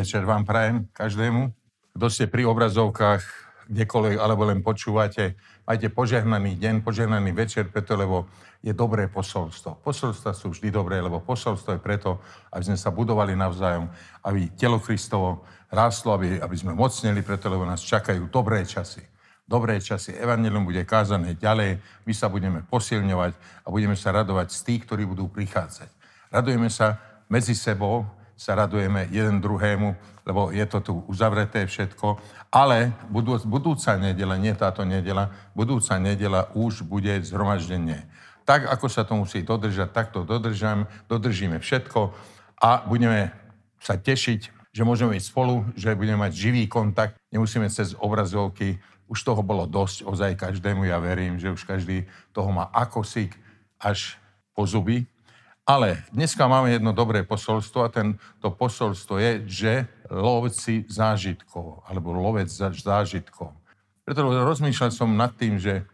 večer vám prajem každému. Kto ste pri obrazovkách, kdekoľvek, alebo len počúvate, majte požehnaný deň, požehnaný večer, preto lebo je dobré posolstvo. Posolstva sú vždy dobré, lebo posolstvo je preto, aby sme sa budovali navzájom, aby telo Kristovo rástlo, aby, aby sme mocnili, preto lebo nás čakajú dobré časy. Dobré časy. Evangelium bude kázané ďalej, my sa budeme posilňovať a budeme sa radovať z tých, ktorí budú prichádzať. Radujeme sa medzi sebou, sa radujeme jeden druhému, lebo je to tu uzavreté všetko. Ale budú, budúca nedela, nie táto nedela, budúca nedela už bude zhromaždenie. Tak, ako sa to musí dodržať, tak to dodržam, dodržíme všetko a budeme sa tešiť, že môžeme byť spolu, že budeme mať živý kontakt, nemusíme cez obrazovky, už toho bolo dosť, ozaj každému, ja verím, že už každý toho má akosík až po zuby, ale dneska máme jedno dobré posolstvo a ten, to posolstvo je, že lovci zážitkov, alebo lovec zážitkov. Preto rozmýšľal som nad tým, že e,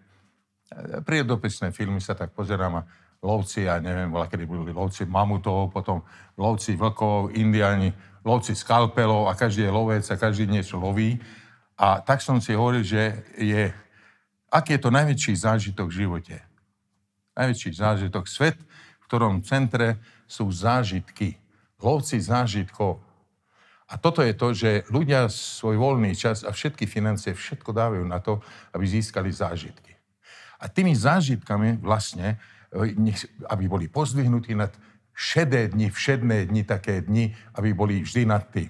prírodopisné filmy sa tak pozerám a lovci, ja neviem, bola, kedy boli lovci mamutov, potom lovci vlkov, indiani, lovci skalpelov a každý je lovec a každý niečo loví. A tak som si hovoril, že je, aký je to najväčší zážitok v živote. Najväčší zážitok. Svet ktorom centre sú zážitky. Lovci zážitkov. A toto je to, že ľudia svoj voľný čas a všetky financie, všetko dávajú na to, aby získali zážitky. A tými zážitkami vlastne, e, aby boli pozdvihnutí nad šedé dni, všedné dni, také dni, aby boli vždy nad tým.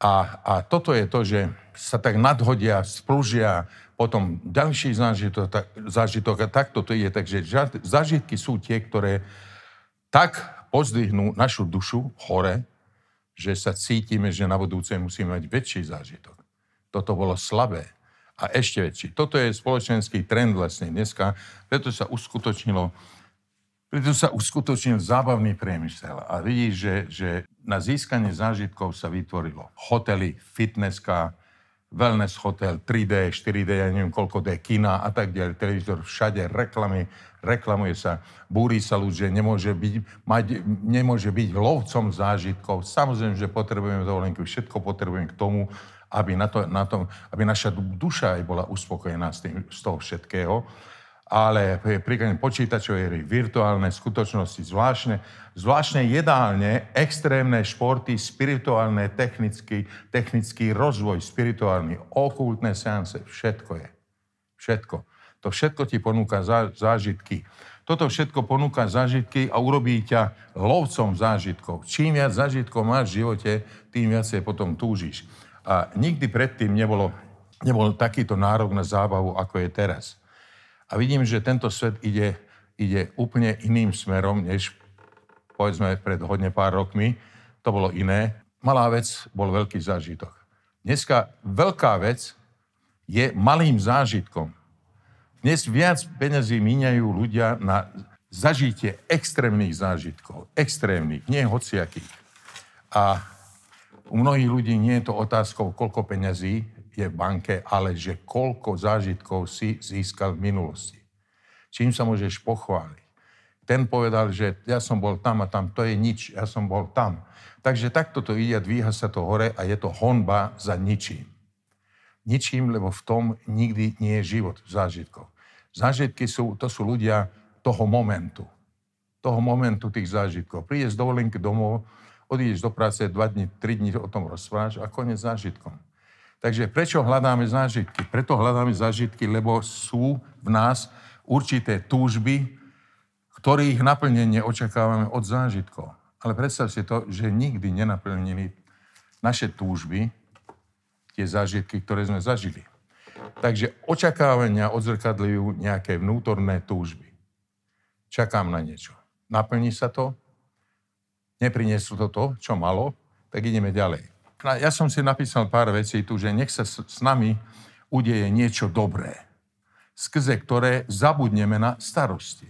A, a toto je to, že sa tak nadhodia, splužia, potom ďalší zážitok, tak, zážitok a takto to je. Takže zážitky sú tie, ktoré tak pozdvihnú našu dušu hore, že sa cítime, že na budúce musíme mať väčší zážitok. Toto bolo slabé a ešte väčší. Toto je spoločenský trend vlastne dneska, preto sa uskutočnilo preto sa uskutočnil zábavný priemysel a vidíš, že, že na získanie zážitkov sa vytvorilo hotely, fitnesska, wellness hotel, 3D, 4D, ja neviem koľko D, kina a tak ďalej, televízor, všade reklamy, reklamuje sa, búri sa ľud, že nemôže byť, mať, nemôže byť lovcom zážitkov. Samozrejme, že potrebujeme dovolenky, všetko potrebujeme k tomu, aby, na to, na tom, aby naša duša aj bola uspokojená z, tým, z toho všetkého ale príklad počítačové hry, virtuálne skutočnosti, zvláštne, zvláštne jedálne, extrémne športy, spirituálne, technický, technický rozvoj, spirituálny, okultné seance, všetko je. Všetko. To všetko ti ponúka zá, zážitky. Toto všetko ponúka zážitky a urobí ťa lovcom zážitkov. Čím viac zážitkov máš v živote, tým viacej potom túžiš. A nikdy predtým nebolo, nebol takýto nárok na zábavu, ako je teraz. A vidím, že tento svet ide, ide úplne iným smerom, než povedzme pred hodne pár rokmi. To bolo iné. Malá vec bol veľký zážitok. Dneska veľká vec je malým zážitkom. Dnes viac peniazí míňajú ľudia na zažitie extrémnych zážitkov. Extrémnych, nie hociakých. A u mnohých ľudí nie je to otázkou, koľko peňazí je v banke, ale že koľko zážitkov si získal v minulosti. Čím sa môžeš pochváliť. Ten povedal, že ja som bol tam a tam, to je nič, ja som bol tam. Takže takto to ide, dvíha sa to hore a je to honba za ničím. Ničím, lebo v tom nikdy nie je život v zážitkoch. Zážitky sú, to sú ľudia toho momentu. Toho momentu tých zážitkov. Prídeš z dovolenky domov, odídeš do práce, dva dní, tri dní o tom rozprávaš a konec zážitkom. Takže prečo hľadáme zážitky? Preto hľadáme zážitky, lebo sú v nás určité túžby, ktorých naplnenie očakávame od zážitkov. Ale predstav si to, že nikdy nenaplnili naše túžby, tie zážitky, ktoré sme zažili. Takže očakávania odzrkadľujú nejaké vnútorné túžby. Čakám na niečo. Naplní sa to? Neprinieslo to to, čo malo? Tak ideme ďalej ja som si napísal pár vecí tu, že nech sa s nami udeje niečo dobré, skrze ktoré zabudneme na starosti.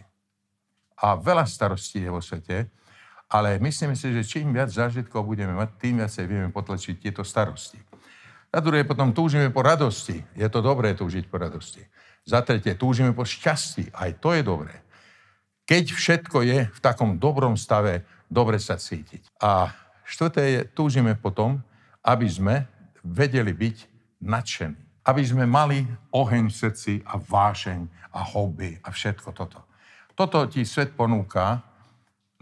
A veľa starostí je vo svete, ale myslím si, že čím viac zážitkov budeme mať, tým viacej vieme potlačiť tieto starosti. Za druhé, potom túžime po radosti. Je to dobré túžiť po radosti. Za tretie, túžime po šťastí. Aj to je dobré. Keď všetko je v takom dobrom stave, dobre sa cítiť. A štvrté je, túžime potom, aby sme vedeli byť nadšení. Aby sme mali oheň v srdci a vášeň a hobby a všetko toto. Toto ti svet ponúka,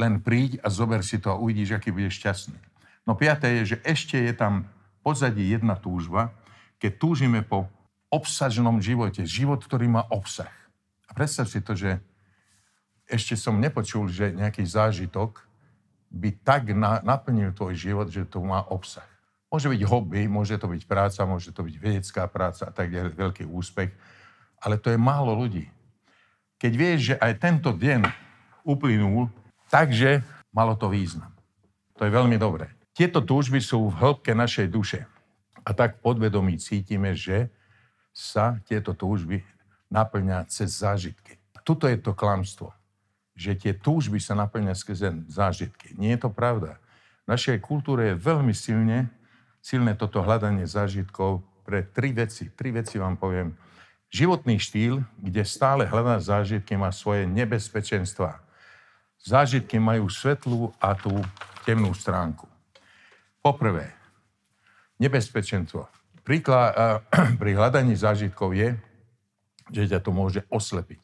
len príď a zober si to a uvidíš, aký budeš šťastný. No piaté je, že ešte je tam pozadí jedna túžba, keď túžime po obsažnom živote, život, ktorý má obsah. A predstav si to, že ešte som nepočul, že nejaký zážitok by tak na, naplnil tvoj život, že to má obsah. Môže byť hobby, môže to byť práca, môže to byť vedecká práca a tak ďalej, veľký úspech, ale to je málo ľudí. Keď vieš, že aj tento deň uplynul, takže malo to význam. To je veľmi dobré. Tieto túžby sú v hĺbke našej duše. A tak podvedomí cítime, že sa tieto túžby naplňa cez zážitky. Tuto je to klamstvo, že tie túžby sa naplňa skrze zážitky. Nie je to pravda. V našej kultúre je veľmi silne, silné toto hľadanie zážitkov pre tri veci. Tri veci vám poviem. Životný štýl, kde stále hľadá zážitky, má svoje nebezpečenstva. Zážitky majú svetlú a tú temnú stránku. Poprvé, nebezpečenstvo. Príklad, pri hľadaní zážitkov je, že ťa to môže oslepiť.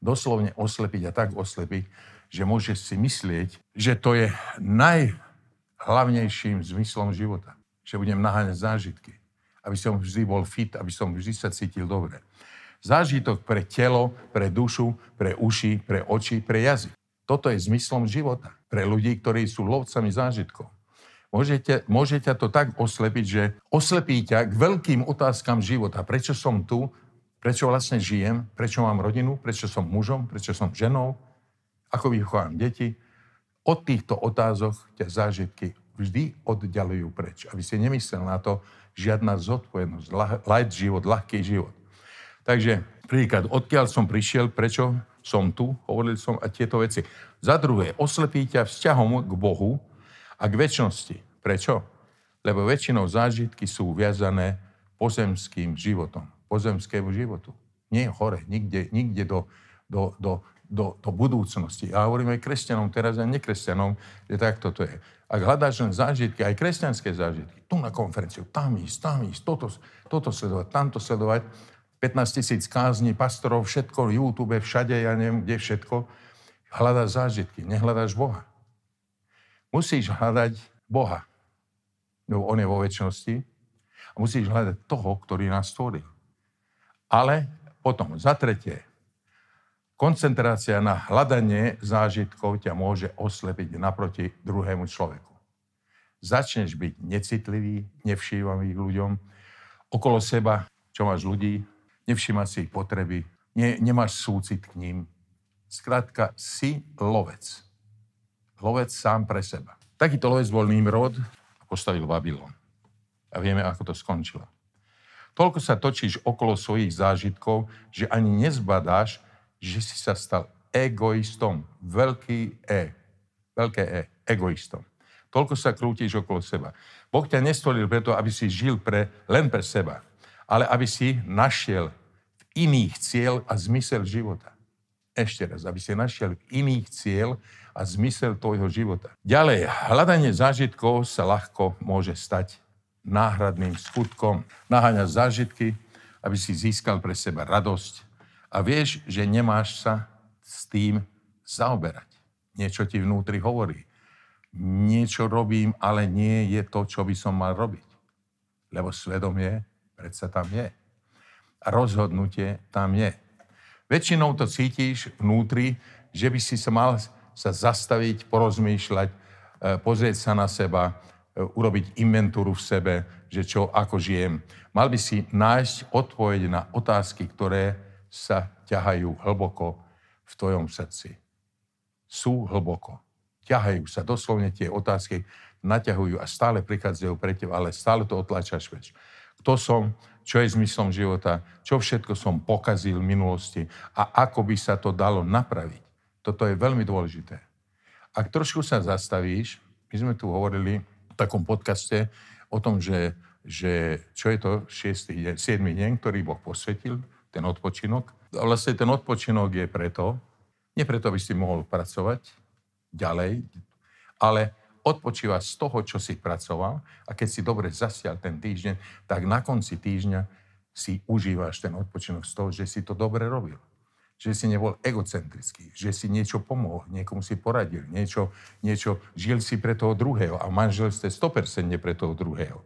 Doslovne oslepiť a tak oslepiť, že môžeš si myslieť, že to je najhlavnejším zmyslom života. Že budem naháňať zážitky. Aby som vždy bol fit, aby som vždy sa cítil dobre. Zážitok pre telo, pre dušu, pre uši, pre oči, pre jazyk. Toto je zmyslom života. Pre ľudí, ktorí sú lovcami zážitkov. Môžete, môžete to tak oslepiť, že oslepí ťa k veľkým otázkam života. Prečo som tu? Prečo vlastne žijem? Prečo mám rodinu? Prečo som mužom? Prečo som ženou? Ako vychovám deti? Od týchto otázok ťa zážitky vždy oddialujú preč. Aby si nemyslel na to žiadna zodpovednosť, light život, ľahký život. Takže príklad, odkiaľ som prišiel, prečo som tu, hovoril som a tieto veci. Za druhé, oslepí ťa vzťahom k Bohu a k väčšnosti. Prečo? Lebo väčšinou zážitky sú viazané pozemským životom, pozemskému životu. Nie hore, nikde, nikde do, do, do, do, do budúcnosti. Ja hovorím aj kresťanom, teraz aj nekresťanom, že takto to je. Ak hľadáš len zážitky, aj kresťanské zážitky, tu na konferenciu, tam ísť, tam ísť, toto, toto sledovať, tamto sledovať, 15 tisíc kázni, pastorov, všetko, YouTube, všade, ja neviem, kde všetko, hľadáš zážitky, nehľadáš Boha. Musíš hľadať Boha lebo on je vo väčšnosti. A musíš hľadať toho, ktorý nás stvoril. Ale potom, za tretie, koncentrácia na hľadanie zážitkov ťa môže oslepiť naproti druhému človeku. Začneš byť necitlivý, nevšímavý ľuďom, okolo seba, čo máš ľudí, nevšímať si ich potreby, ne, nemáš súcit k ním. Skrátka, si lovec. Lovec sám pre seba. Takýto lovec bol Nimrod, postavil Babylon. A vieme, ako to skončilo. Toľko sa točíš okolo svojich zážitkov, že ani nezbadáš, že si sa stal egoistom. Veľký E. Veľké E. Egoistom. Toľko sa krútiš okolo seba. Boh ťa nestvoril preto, aby si žil pre, len pre seba, ale aby si našiel v iných cieľ a zmysel života. Ešte raz, aby si našiel v iných cieľ a zmysel tvojho života. Ďalej, hľadanie zážitkov sa ľahko môže stať náhradným skutkom. Naháňa zážitky, aby si získal pre seba radosť a vieš, že nemáš sa s tým zaoberať. Niečo ti vnútri hovorí. Niečo robím, ale nie je to, čo by som mal robiť. Lebo svedomie predsa tam je. A rozhodnutie tam je. Väčšinou to cítiš vnútri, že by si sa mal sa zastaviť, porozmýšľať, e, pozrieť sa na seba, e, urobiť inventúru v sebe, že čo, ako žijem. Mal by si nájsť odpoveď na otázky, ktoré sa ťahajú hlboko v tvojom srdci. Sú hlboko. Ťahajú sa, doslovne tie otázky naťahujú a stále prichádzajú pre teba, ale stále to otlačaš preč. Kto som, čo je zmyslom života, čo všetko som pokazil v minulosti a ako by sa to dalo napraviť. Toto je veľmi dôležité. Ak trošku sa zastavíš, my sme tu hovorili v takom podcaste o tom, že, že čo je to 6. deň, 7. deň, ktorý Boh posvetil, ten odpočinok. A vlastne ten odpočinok je preto, nie preto, aby si mohol pracovať ďalej, ale odpočíva z toho, čo si pracoval a keď si dobre zasial ten týždeň, tak na konci týždňa si užívaš ten odpočinok z toho, že si to dobre robil. Že si nebol egocentrický, že si niečo pomohol, niekomu si poradil, niečo, niečo žil si pre toho druhého a manželstve 100% pre toho druhého.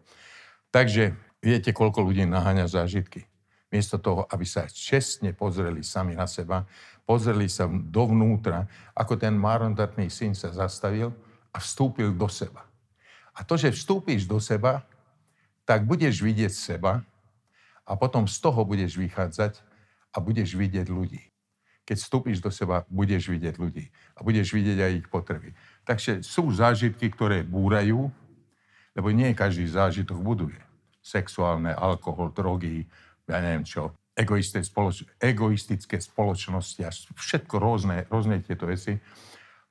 Takže viete, koľko ľudí naháňa zážitky. Miesto toho, aby sa čestne pozreli sami na seba, pozreli sa dovnútra, ako ten marondatný syn sa zastavil a vstúpil do seba. A to, že vstúpiš do seba, tak budeš vidieť seba a potom z toho budeš vychádzať a budeš vidieť ľudí. Keď vstúpiš do seba, budeš vidieť ľudí a budeš vidieť aj ich potreby. Takže sú zážitky, ktoré búrajú, lebo nie každý zážitok buduje. Sexuálne, alkohol, drogy, ja neviem čo, egoistické, spoloč- egoistické spoločnosti a všetko rôzne, rôzne tieto veci.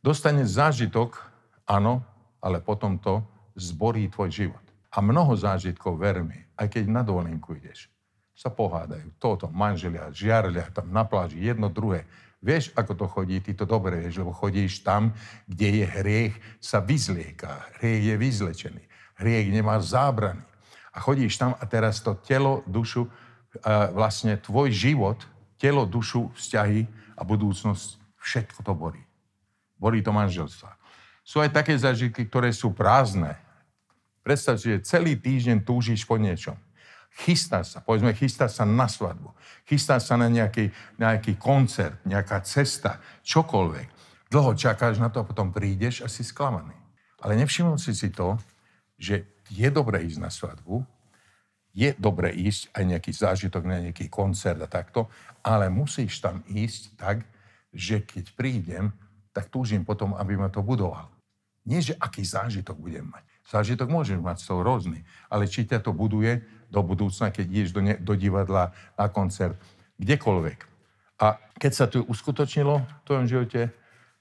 Dostane zážitok, áno, ale potom to zborí tvoj život. A mnoho zážitkov, ver aj keď na dovolenku ideš, sa pohádajú. Toto, manželia, žiarlia tam na pláži, jedno druhé. Vieš, ako to chodí, ty to dobre vieš, lebo chodíš tam, kde je hriech, sa vyzlieka. Hriech je vyzlečený. Hriech nemá zábrany. A chodíš tam a teraz to telo, dušu, vlastne tvoj život, telo, dušu, vzťahy a budúcnosť, všetko to borí. Borí to manželstva. Sú aj také zažitky, ktoré sú prázdne. Predstav si, že celý týždeň túžiš po niečom. Chystá sa, povedzme, chystá sa na svadbu, chystá sa na nejaký, nejaký koncert, nejaká cesta, čokoľvek. Dlho čakáš na to a potom prídeš a si sklamaný. Ale nevšimol si si to, že je dobré ísť na svadbu, je dobré ísť aj nejaký zážitok na nejaký koncert a takto, ale musíš tam ísť tak, že keď prídem, tak túžim potom, aby ma to budoval. Nie, že aký zážitok budem mať. Zážitok môžeš mať z toho rôzny, ale či ťa to buduje, do budúcna, keď ideš do, ne, do divadla, na koncert, kdekoľvek. A keď sa to uskutočnilo v tvojom živote,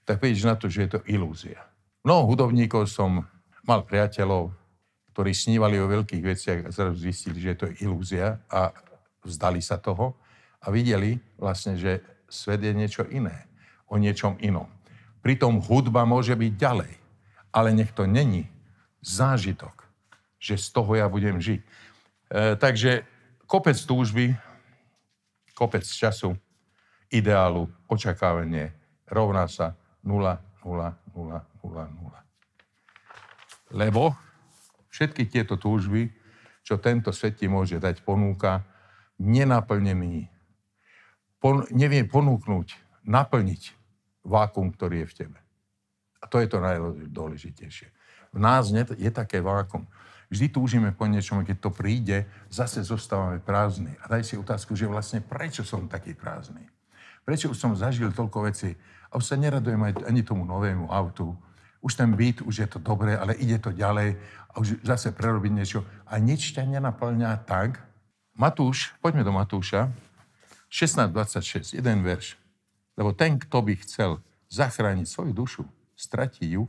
tak vidíš na to, že je to ilúzia. Mnoho hudobníkov som mal priateľov, ktorí snívali o veľkých veciach a zrazu zistili, že je to ilúzia a vzdali sa toho a videli vlastne, že svet je niečo iné, o niečom inom. Pritom hudba môže byť ďalej, ale nech to není zážitok, že z toho ja budem žiť. E, takže kopec túžby, kopec času, ideálu, očakávanie rovná sa 0, 0, 0, 0, 0. Lebo všetky tieto túžby, čo tento svet ti môže dať, ponúka nenaplnený, pon, nevie ponúknuť, naplniť vákum, ktorý je v tebe. A to je to najdôležitejšie. V nás je také vákum. Vždy túžime po niečom, keď to príde, zase zostávame prázdni. A daj si otázku, že vlastne prečo som taký prázdny? Prečo už som zažil toľko vecí a už sa neradujem ani tomu novému autu. Už ten byt, už je to dobré, ale ide to ďalej a už zase prerobiť niečo. A nič ťa nenaplňa tak. Matúš, poďme do Matúša, 16.26, jeden verš. Lebo ten, kto by chcel zachrániť svoju dušu, stratí ju.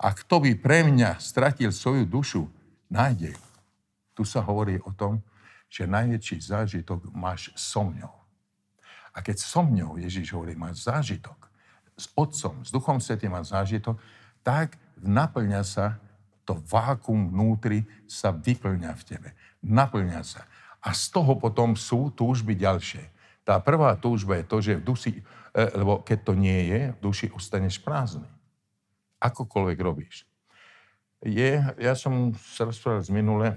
A kto by pre mňa stratil svoju dušu, nádej. Tu sa hovorí o tom, že najväčší zážitok máš so mňou. A keď so mňou, Ježiš hovorí, máš zážitok, s Otcom, s Duchom Svetým máš zážitok, tak naplňa sa to vákum vnútri sa vyplňa v tebe. Naplňa sa. A z toho potom sú túžby ďalšie. Tá prvá túžba je to, že v duši, e, lebo keď to nie je, v duši ostaneš prázdny. Akokoľvek robíš je, ja som sa rozprával z minule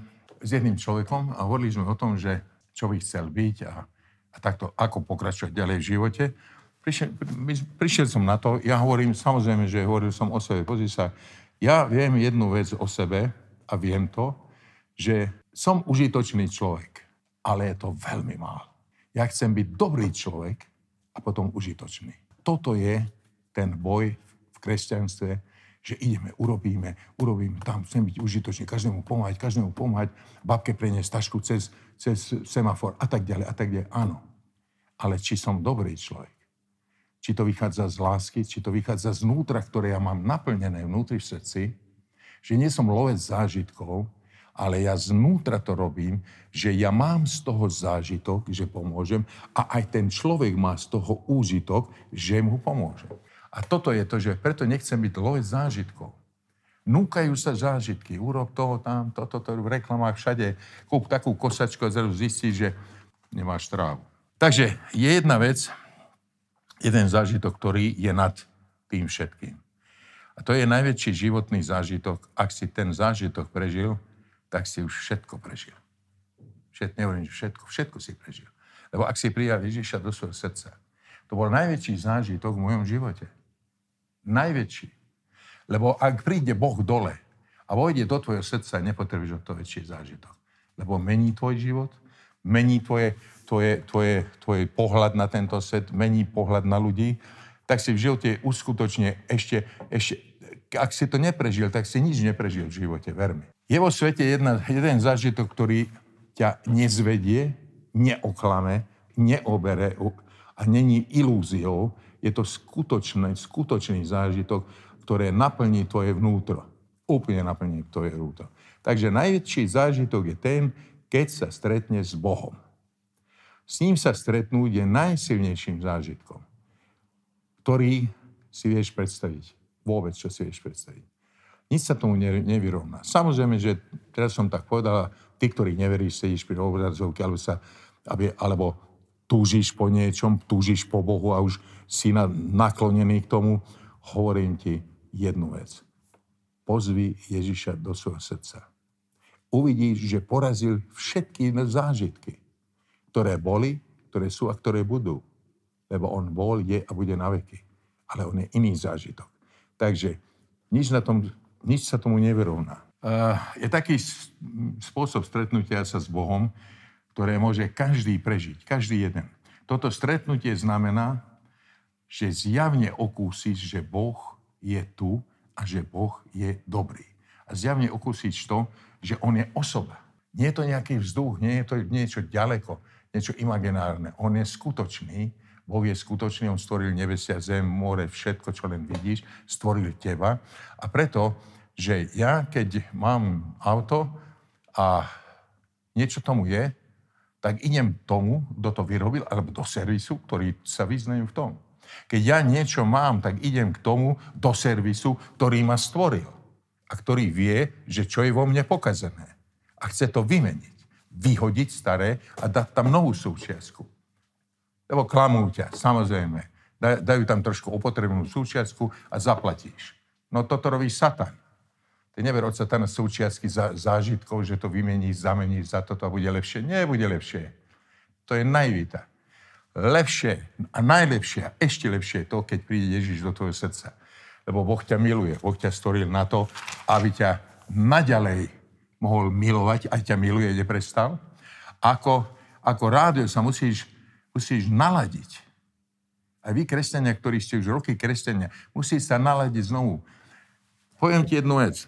s jedným človekom a hovorili sme o tom, že čo by chcel byť a, a takto, ako pokračovať ďalej v živote. Prišiel, prišiel som na to, ja hovorím, samozrejme, že hovoril som o sebe, pozri sa, ja viem jednu vec o sebe a viem to, že som užitočný človek, ale je to veľmi málo. Ja chcem byť dobrý človek a potom užitočný. Toto je ten boj v kresťanstve, že ideme, urobíme, urobíme tam, chcem byť užitočný, každému pomáhať, každému pomáhať, babke preniesť tašku cez, cez semafor a tak ďalej a tak ďalej. Áno. Ale či som dobrý človek, či to vychádza z lásky, či to vychádza znútra, ktoré ja mám naplnené vnútri v srdci, že nie som lovec zážitkov, ale ja znútra to robím, že ja mám z toho zážitok, že pomôžem a aj ten človek má z toho úžitok, že mu pomôžem. A toto je to, že preto nechcem byť lovec zážitkov. Núkajú sa zážitky. Urob toho tam, toto, to, v reklamách všade. Kúp takú kosačku a zrazu zistí, že nemáš trávu. Takže je jedna vec, jeden zážitok, ktorý je nad tým všetkým. A to je najväčší životný zážitok. Ak si ten zážitok prežil, tak si už všetko prežil. Všetko, nehovorím, všetko, všetko si prežil. Lebo ak si prijal Ježiša do svojho srdca, to bol najväčší zážitok v mojom živote. Najväčší. Lebo ak príde Boh dole a vojde do tvojho srdca, nepotrebuješ o to väčší zážitok. Lebo mení tvoj život, mení tvoje, tvoje, tvoje, tvoje pohľad na tento svet, mení pohľad na ľudí, tak si v živote uskutočne ešte, ešte, ak si to neprežil, tak si nič neprežil v živote, ver mi. Je vo svete jedna, jeden zážitok, ktorý ťa nezvedie, neoklame, neobere a není ilúziou. Je to skutočný, skutočný zážitok, ktoré naplní tvoje vnútro. Úplne naplní tvoje vnútro. Takže najväčší zážitok je ten, keď sa stretne s Bohom. S ním sa stretnúť je najsilnejším zážitkom, ktorý si vieš predstaviť. Vôbec, čo si vieš predstaviť. Nič sa tomu nevyrovná. Samozrejme, že teraz som tak povedal, ty, ktorý neveríš, sedíš pri obrazovke, alebo, sa, aby, alebo túžiš po niečom, túžiš po Bohu a už si na, naklonený k tomu, hovorím ti jednu vec. Pozvi Ježiša do svojho srdca. Uvidíš, že porazil všetky zážitky, ktoré boli, ktoré sú a ktoré budú. Lebo on bol, je a bude na veky. Ale on je iný zážitok. Takže nič, na tom, nič sa tomu nevyrovná. Uh, je taký spôsob stretnutia sa s Bohom, ktoré môže každý prežiť, každý jeden. Toto stretnutie znamená, že zjavne okúsiš, že Boh je tu a že Boh je dobrý. A zjavne okúsiš to, že On je osoba. Nie je to nejaký vzduch, nie je to niečo ďaleko, niečo imaginárne. On je skutočný, Boh je skutočný, On stvoril nebesia, zem, more, všetko, čo len vidíš, stvoril teba. A preto, že ja, keď mám auto a niečo tomu je, tak idem tomu, kto to vyrobil, alebo do servisu, ktorí sa vyznajú v tom. Keď ja niečo mám, tak idem k tomu do servisu, ktorý ma stvoril a ktorý vie, že čo je vo mne pokazené. A chce to vymeniť. Vyhodiť staré a dať tam novú súčiastku. Lebo klamú ťa, samozrejme. Dajú tam trošku opotrebnú súčiastku a zaplatíš. No toto robí Satan. Ty never od Satana súčiastky za, zážitkov, že to vymeníš, zameníš za toto a bude lepšie. Nie bude lepšie. To je najvita lepšie a najlepšie a ešte lepšie je to, keď príde Ježiš do tvojho srdca. Lebo Boh ťa miluje. Boh ťa stvoril na to, aby ťa naďalej mohol milovať, aj ťa miluje, neprestal. Ako, ako rádio sa musíš, musíš naladiť. Aj vy, kresťania, ktorí ste už roky kresťania, musíte sa naladiť znovu. Poviem ti jednu vec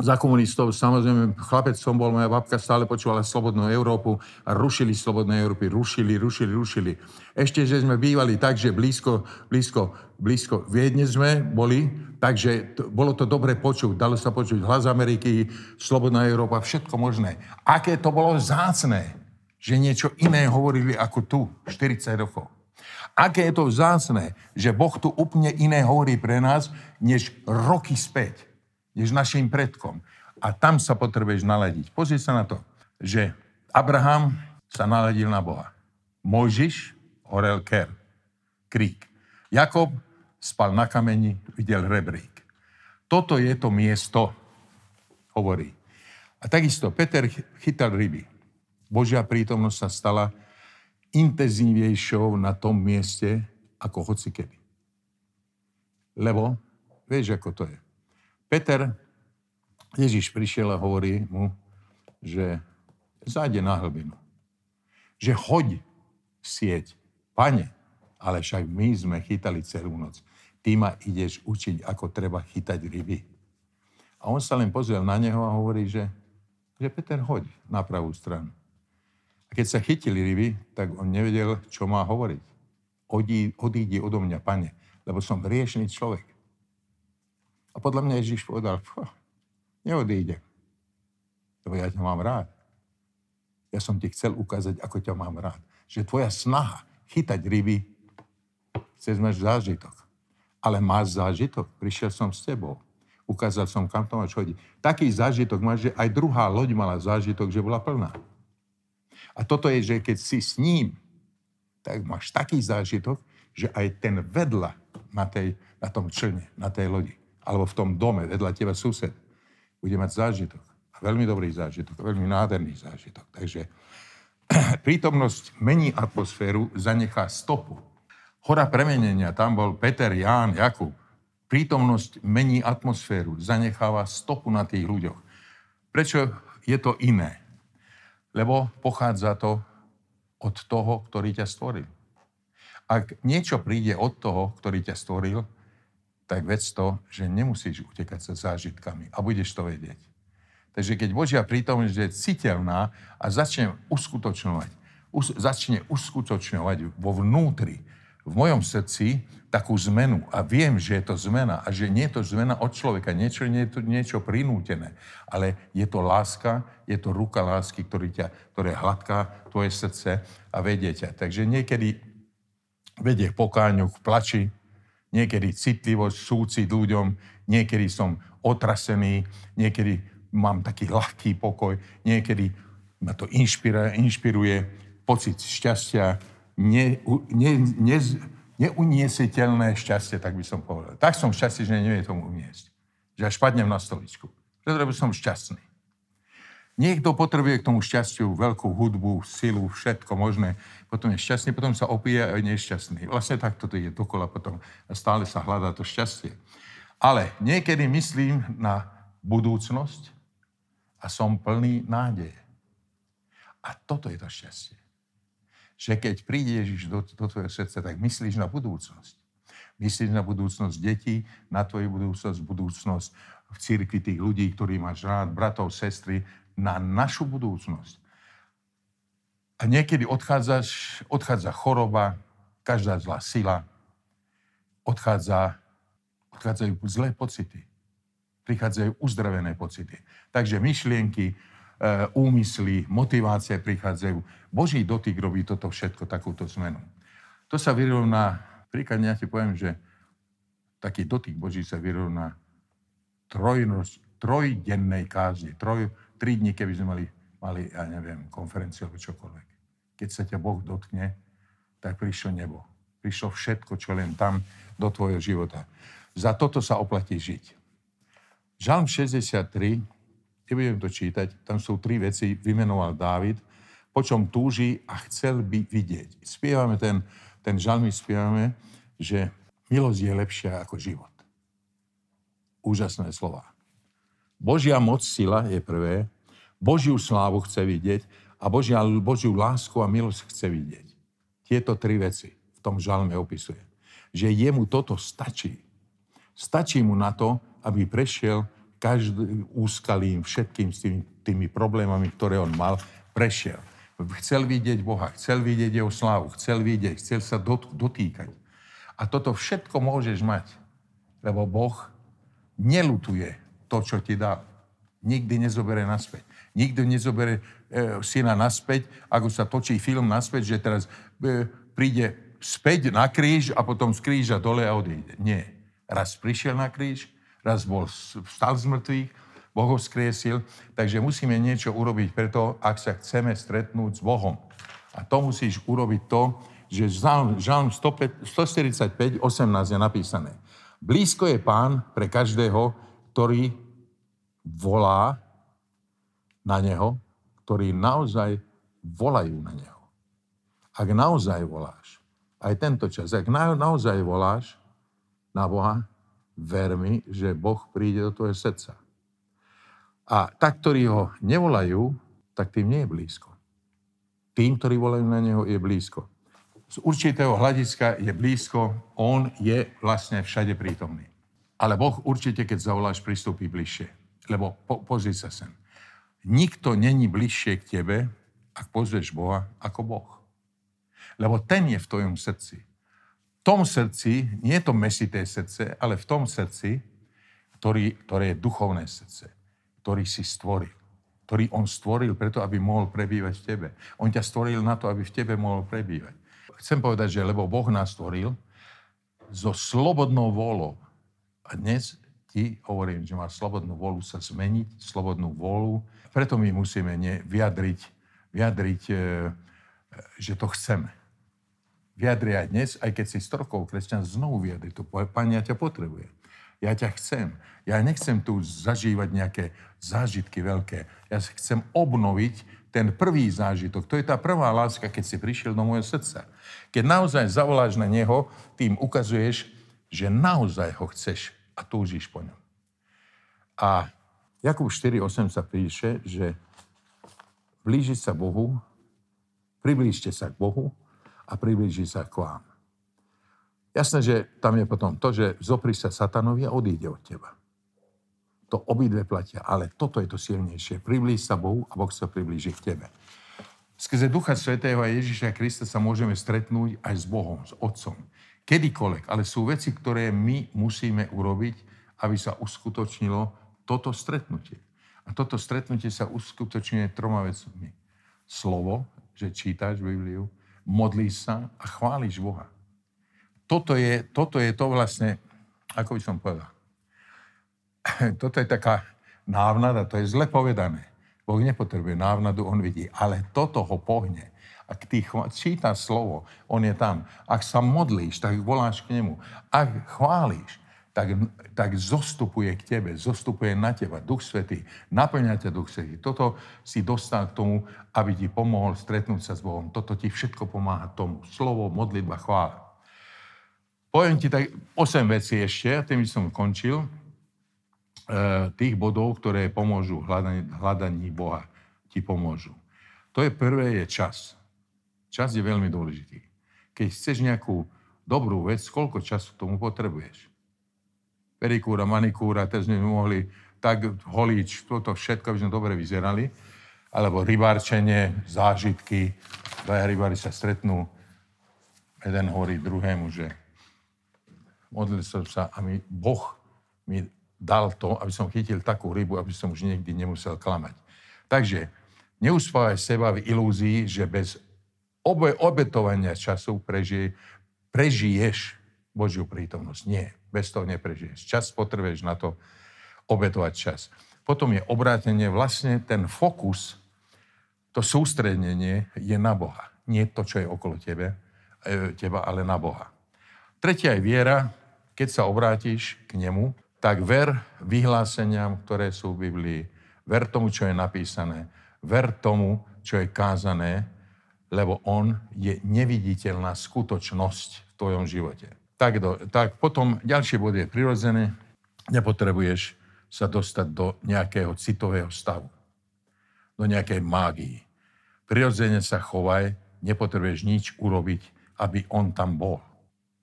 za komunistov, samozrejme, chlapec som bol, moja babka stále počúvala Slobodnú Európu a rušili Slobodné Európy, rušili, rušili, rušili. Ešte, že sme bývali tak, že blízko, blízko, blízko Viedne sme boli, takže to, bolo to dobre počuť, dalo sa počuť hlas Ameriky, Slobodná Európa, všetko možné. Aké to bolo zácné, že niečo iné hovorili ako tu, 40 rokov. Aké je to vzácne, že Boh tu úplne iné hovorí pre nás, než roky späť než našim predkom. A tam sa potrebuješ naladiť. Pozri sa na to, že Abraham sa naladil na Boha. Mojžiš horel ker, krík. Jakob spal na kameni, videl rebrík. Toto je to miesto, hovorí. A takisto Peter chytal ryby. Božia prítomnosť sa stala intenzívnejšou na tom mieste ako hoci kedy. Lebo vieš, ako to je. Peter, Ježiš prišiel a hovorí mu, že zájde na hlbinu. Že hoď sieť. Pane, ale však my sme chytali celú noc. Ty ma ideš učiť, ako treba chytať ryby. A on sa len pozrel na neho a hovorí, že, že Peter, hoď na pravú stranu. A keď sa chytili ryby, tak on nevedel, čo má hovoriť. Odí, odídi odo mňa, pane, lebo som hriešný človek. A podľa mňa Ježiš povedal, neodíde, lebo ja ťa mám rád. Ja som ti chcel ukázať, ako ťa mám rád. Že tvoja snaha chytať ryby, chceš mať zážitok. Ale máš zážitok, prišiel som s tebou. Ukázal som, kam to máš chodiť. Taký zážitok máš, že aj druhá loď mala zážitok, že bola plná. A toto je, že keď si s ním, tak máš taký zážitok, že aj ten vedľa na, tej, na tom člne, na tej lodi, alebo v tom dome, vedľa teba sused, bude mať zážitok. A veľmi dobrý zážitok, veľmi nádherný zážitok. Takže prítomnosť mení atmosféru, zanechá stopu. Hora premenenia, tam bol Peter, Ján, Jakub. Prítomnosť mení atmosféru, zanecháva stopu na tých ľuďoch. Prečo je to iné? Lebo pochádza to od toho, ktorý ťa stvoril. Ak niečo príde od toho, ktorý ťa stvoril, tak vedz to, že nemusíš utekať sa zážitkami a budeš to vedieť. Takže keď Božia prítomnosť je citeľná a začne uskutočňovať, us, začne uskutočňovať vo vnútri, v mojom srdci takú zmenu a viem, že je to zmena a že nie je to zmena od človeka, niečo, nie je to niečo prinútené, ale je to láska, je to ruka lásky, ktorý ťa, ktoré hladká tvoje srdce a vedie ťa. Takže niekedy vedie k pokáňu, k plači, niekedy citlivosť, súcit ľuďom, niekedy som otrasený, niekedy mám taký ľahký pokoj, niekedy ma to inšpiruje, inšpiruje pocit šťastia, ne, ne, ne, neuniesiteľné šťastie, tak by som povedal. Tak som šťastný, že neviem tomu uniesť. Že až padnem na stoličku. Preto som šťastný. Niekto potrebuje k tomu šťastiu veľkú hudbu, silu, všetko možné. Potom je šťastný, potom sa opije a je nešťastný. Vlastne tak toto je dokola potom. A stále sa hľadá to šťastie. Ale niekedy myslím na budúcnosť a som plný nádeje. A toto je to šťastie že keď príde Ježiš do, do tvojho srdca, tak myslíš na budúcnosť. Myslíš na budúcnosť detí, na tvoju budúcnosť, budúcnosť v církvi tých ľudí, ktorí máš rád, bratov, sestry, na našu budúcnosť. A niekedy odchádzaš, odchádza choroba, každá zlá sila, odchádza, odchádzajú zlé pocity. Prichádzajú uzdravené pocity. Takže myšlienky, E, úmysly, motivácie prichádzajú. Boží dotyk robí toto všetko, takúto zmenu. To sa vyrovná, príklad ja ti poviem, že taký dotyk Boží sa vyrovná trojnoc, trojdennej kázni. Troj, tri dní, keby sme mali, mali, ja neviem, konferenciu alebo čokoľvek. Keď sa ťa Boh dotkne, tak prišlo nebo. Prišlo všetko, čo len tam do tvojho života. Za toto sa oplatí žiť. Žalm 63 Nebudem to čítať, tam sú tri veci, vymenoval Dávid, po čom túži a chcel by vidieť. Spievame ten, ten žalmy, spievame, že milosť je lepšia ako život. Úžasné slova. Božia moc, sila je prvé, Božiu slávu chce vidieť a Božia, Božiu lásku a milosť chce vidieť. Tieto tri veci v tom žalme opisuje. Že jemu toto stačí. Stačí mu na to, aby prešiel každým úskalím, všetkým s tými, tými problémami, ktoré on mal, prešiel. Chcel vidieť Boha, chcel vidieť jeho slávu, chcel vidieť, chcel sa dot, dotýkať. A toto všetko môžeš mať, lebo Boh nelutuje to, čo ti dal. Nikdy nezobere naspäť. Nikdy nezobere e, syna naspäť, ako sa točí film naspäť, že teraz e, príde späť na kríž a potom z kríža dole a odíde. Nie. Raz prišiel na kríž, raz bol vstal z mŕtvych, Boh ho skriesil, takže musíme niečo urobiť preto, ak sa chceme stretnúť s Bohom. A to musíš urobiť to, že Žalm 145, 18 je napísané. Blízko je pán pre každého, ktorý volá na neho, ktorí naozaj volajú na neho. Ak naozaj voláš, aj tento čas, ak naozaj voláš na Boha, ver mi, že Boh príde do tvojho srdca. A tak, ktorí ho nevolajú, tak tým nie je blízko. Tým, ktorí volajú na neho, je blízko. Z určitého hľadiska je blízko, on je vlastne všade prítomný. Ale Boh určite, keď zavoláš, pristúpi bližšie. Lebo po, pozri sa sem. Nikto není bližšie k tebe, ak pozrieš Boha, ako Boh. Lebo ten je v tvojom srdci tom srdci, nie je to mesité srdce, ale v tom srdci, ktorý, ktoré je duchovné srdce, ktorý si stvoril. Ktorý on stvoril preto, aby mohol prebývať v tebe. On ťa stvoril na to, aby v tebe mohol prebývať. Chcem povedať, že lebo Boh nás stvoril so slobodnou vôľou. A dnes ti hovorím, že má slobodnú volu sa zmeniť, slobodnú volu. Preto my musíme ne, vyjadriť, vyjadriť, e, že to chceme. Vyjadri aj dnes, aj keď si 100 rokov kresťan, znovu vyjadri to. Pane, ja ťa potrebujem. Ja ťa chcem. Ja nechcem tu zažívať nejaké zážitky veľké. Ja chcem obnoviť ten prvý zážitok. To je tá prvá láska, keď si prišiel do môjho srdca. Keď naozaj zavoláš na neho, tým ukazuješ, že naozaj ho chceš a túžiš po ňom. A Jakub 4.8 sa píše, že blížiť sa Bohu, priblížte sa k Bohu a priblíži sa k vám. Jasné, že tam je potom to, že zopri sa satanovi a odíde od teba. To obidve platia, ale toto je to silnejšie. Priblíž sa Bohu a Boh sa priblíži k tebe. Skrze Ducha Svetého a Ježiša Krista sa môžeme stretnúť aj s Bohom, s Otcom. Kedykoľvek. Ale sú veci, ktoré my musíme urobiť, aby sa uskutočnilo toto stretnutie. A toto stretnutie sa uskutočňuje troma vecami. Slovo, že čítaš Bibliu, modlíš sa a chváliš Boha. Toto je, toto je to vlastne, ako by som povedal, toto je taká návnada, to je zle povedané. Boh nepotrebuje návnadu, on vidí. Ale toto ho pohne. Ak ty číta slovo, on je tam. Ak sa modlíš, tak voláš k nemu. Ak chválíš, tak, tak zostupuje k tebe, zostupuje na teba Duch Svetý, naplňa ťa Duch Svetý. Toto si dostal k tomu, aby ti pomohol stretnúť sa s Bohom. Toto ti všetko pomáha tomu. Slovo, modlitba, chvála. Poviem ti tak 8 vecí ešte, tým by som končil. E, tých bodov, ktoré pomôžu hľadaní, hľadaní Boha, ti pomôžu. To je prvé, je čas. Čas je veľmi dôležitý. Keď chceš nejakú dobrú vec, koľko času tomu potrebuješ? Perikúra, manikúra, teraz sme mohli tak holič, toto všetko, aby sme dobre vyzerali, alebo rybárčenie, zážitky, dvaja rybári sa stretnú, jeden hovorí druhému, že modlil som sa a mi Boh mi dal to, aby som chytil takú rybu, aby som už nikdy nemusel klamať. Takže neuspávaj seba v ilúzii, že bez obe, obetovania času prežije, prežiješ Božiu prítomnosť. Nie, bez toho neprežiješ. Čas potrebuješ na to obetovať čas. Potom je obrátenie, vlastne ten fokus, to sústrednenie je na Boha. Nie to, čo je okolo tebe, e, teba, ale na Boha. Tretia je viera. Keď sa obrátiš k nemu, tak ver vyhláseniam, ktoré sú v Biblii. Ver tomu, čo je napísané. Ver tomu, čo je kázané, lebo on je neviditeľná skutočnosť v tvojom živote. Tak, do, tak potom ďalšie bod je prirodzené. Nepotrebuješ sa dostať do nejakého citového stavu. Do nejakej mágii. Prirodzene sa chovaj, nepotrebuješ nič urobiť, aby on tam bol.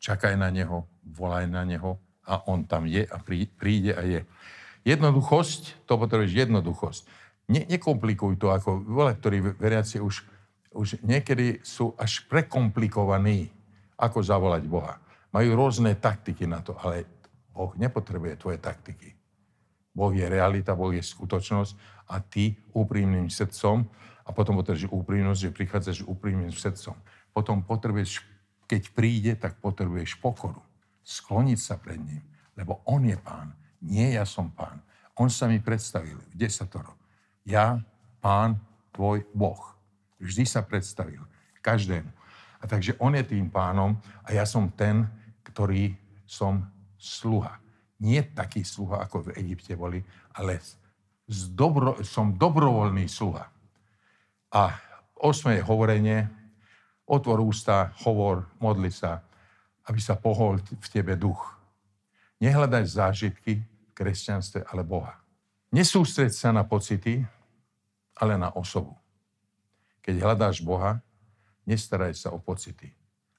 Čakaj na neho, volaj na neho, a on tam je a príde a je. Jednoduchosť, to potrebuješ jednoduchosť. Ne, nekomplikuj to, ako veľa ktorí veriaci už, už niekedy sú až prekomplikovaní, ako zavolať Boha. Majú rôzne taktiky na to, ale Boh nepotrebuje tvoje taktiky. Boh je realita, Boh je skutočnosť a ty úprimným srdcom a potom potrebuješ úprimnosť, že prichádzaš úprimným srdcom. Potom potrebuješ, keď príde, tak potrebuješ pokoru skloniť sa pred ním, lebo on je pán, nie ja som pán. On sa mi predstavil v desatoro. Ja, pán, tvoj Boh. Vždy sa predstavil. Každému. A takže on je tým pánom a ja som ten, ktorý som sluha. Nie taký sluha, ako v Egypte boli, ale dobro, som dobrovoľný sluha. A osme je hovorenie, otvor ústa, hovor, modli sa, aby sa pohol v tebe duch. Nehľadaj zážitky v kresťanstve, ale Boha. Nesústreď sa na pocity, ale na osobu. Keď hľadáš Boha, nestaraj sa o pocity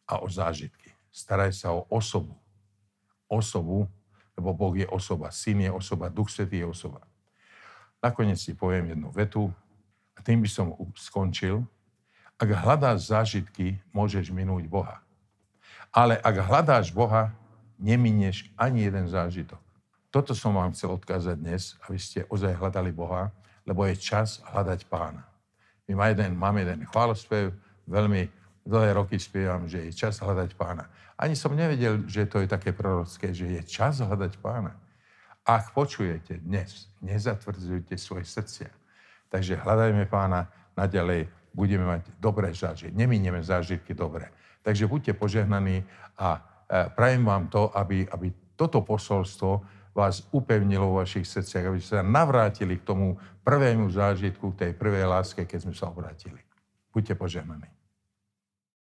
a o zážitky. Staraj sa o osobu. Osobu, lebo Boh je osoba, Syn je osoba, Duch Svetý je osoba. Nakoniec si poviem jednu vetu a tým by som skončil. Ak hľadáš zážitky, môžeš minúť Boha. Ale ak hľadáš Boha, neminieš ani jeden zážitok. Toto som vám chcel odkázať dnes, aby ste ozaj hľadali Boha, lebo je čas hľadať pána. Máme jeden, máme jeden chválospev, veľmi dlhé roky spievam, že je čas hľadať pána. Ani som nevedel, že to je také prorocké, že je čas hľadať pána. ak počujete dnes, nezatvrdzujte svoje srdcia. Takže hľadajme pána naďalej, budeme mať dobré zážitky, neminieme zážitky dobré. Takže buďte požehnaní a e, prajem vám to, aby, aby toto posolstvo vás upevnilo vo vašich srdciach, aby ste sa navrátili k tomu prvému zážitku, tej prvej láske, keď sme sa obrátili. Buďte požehnaní.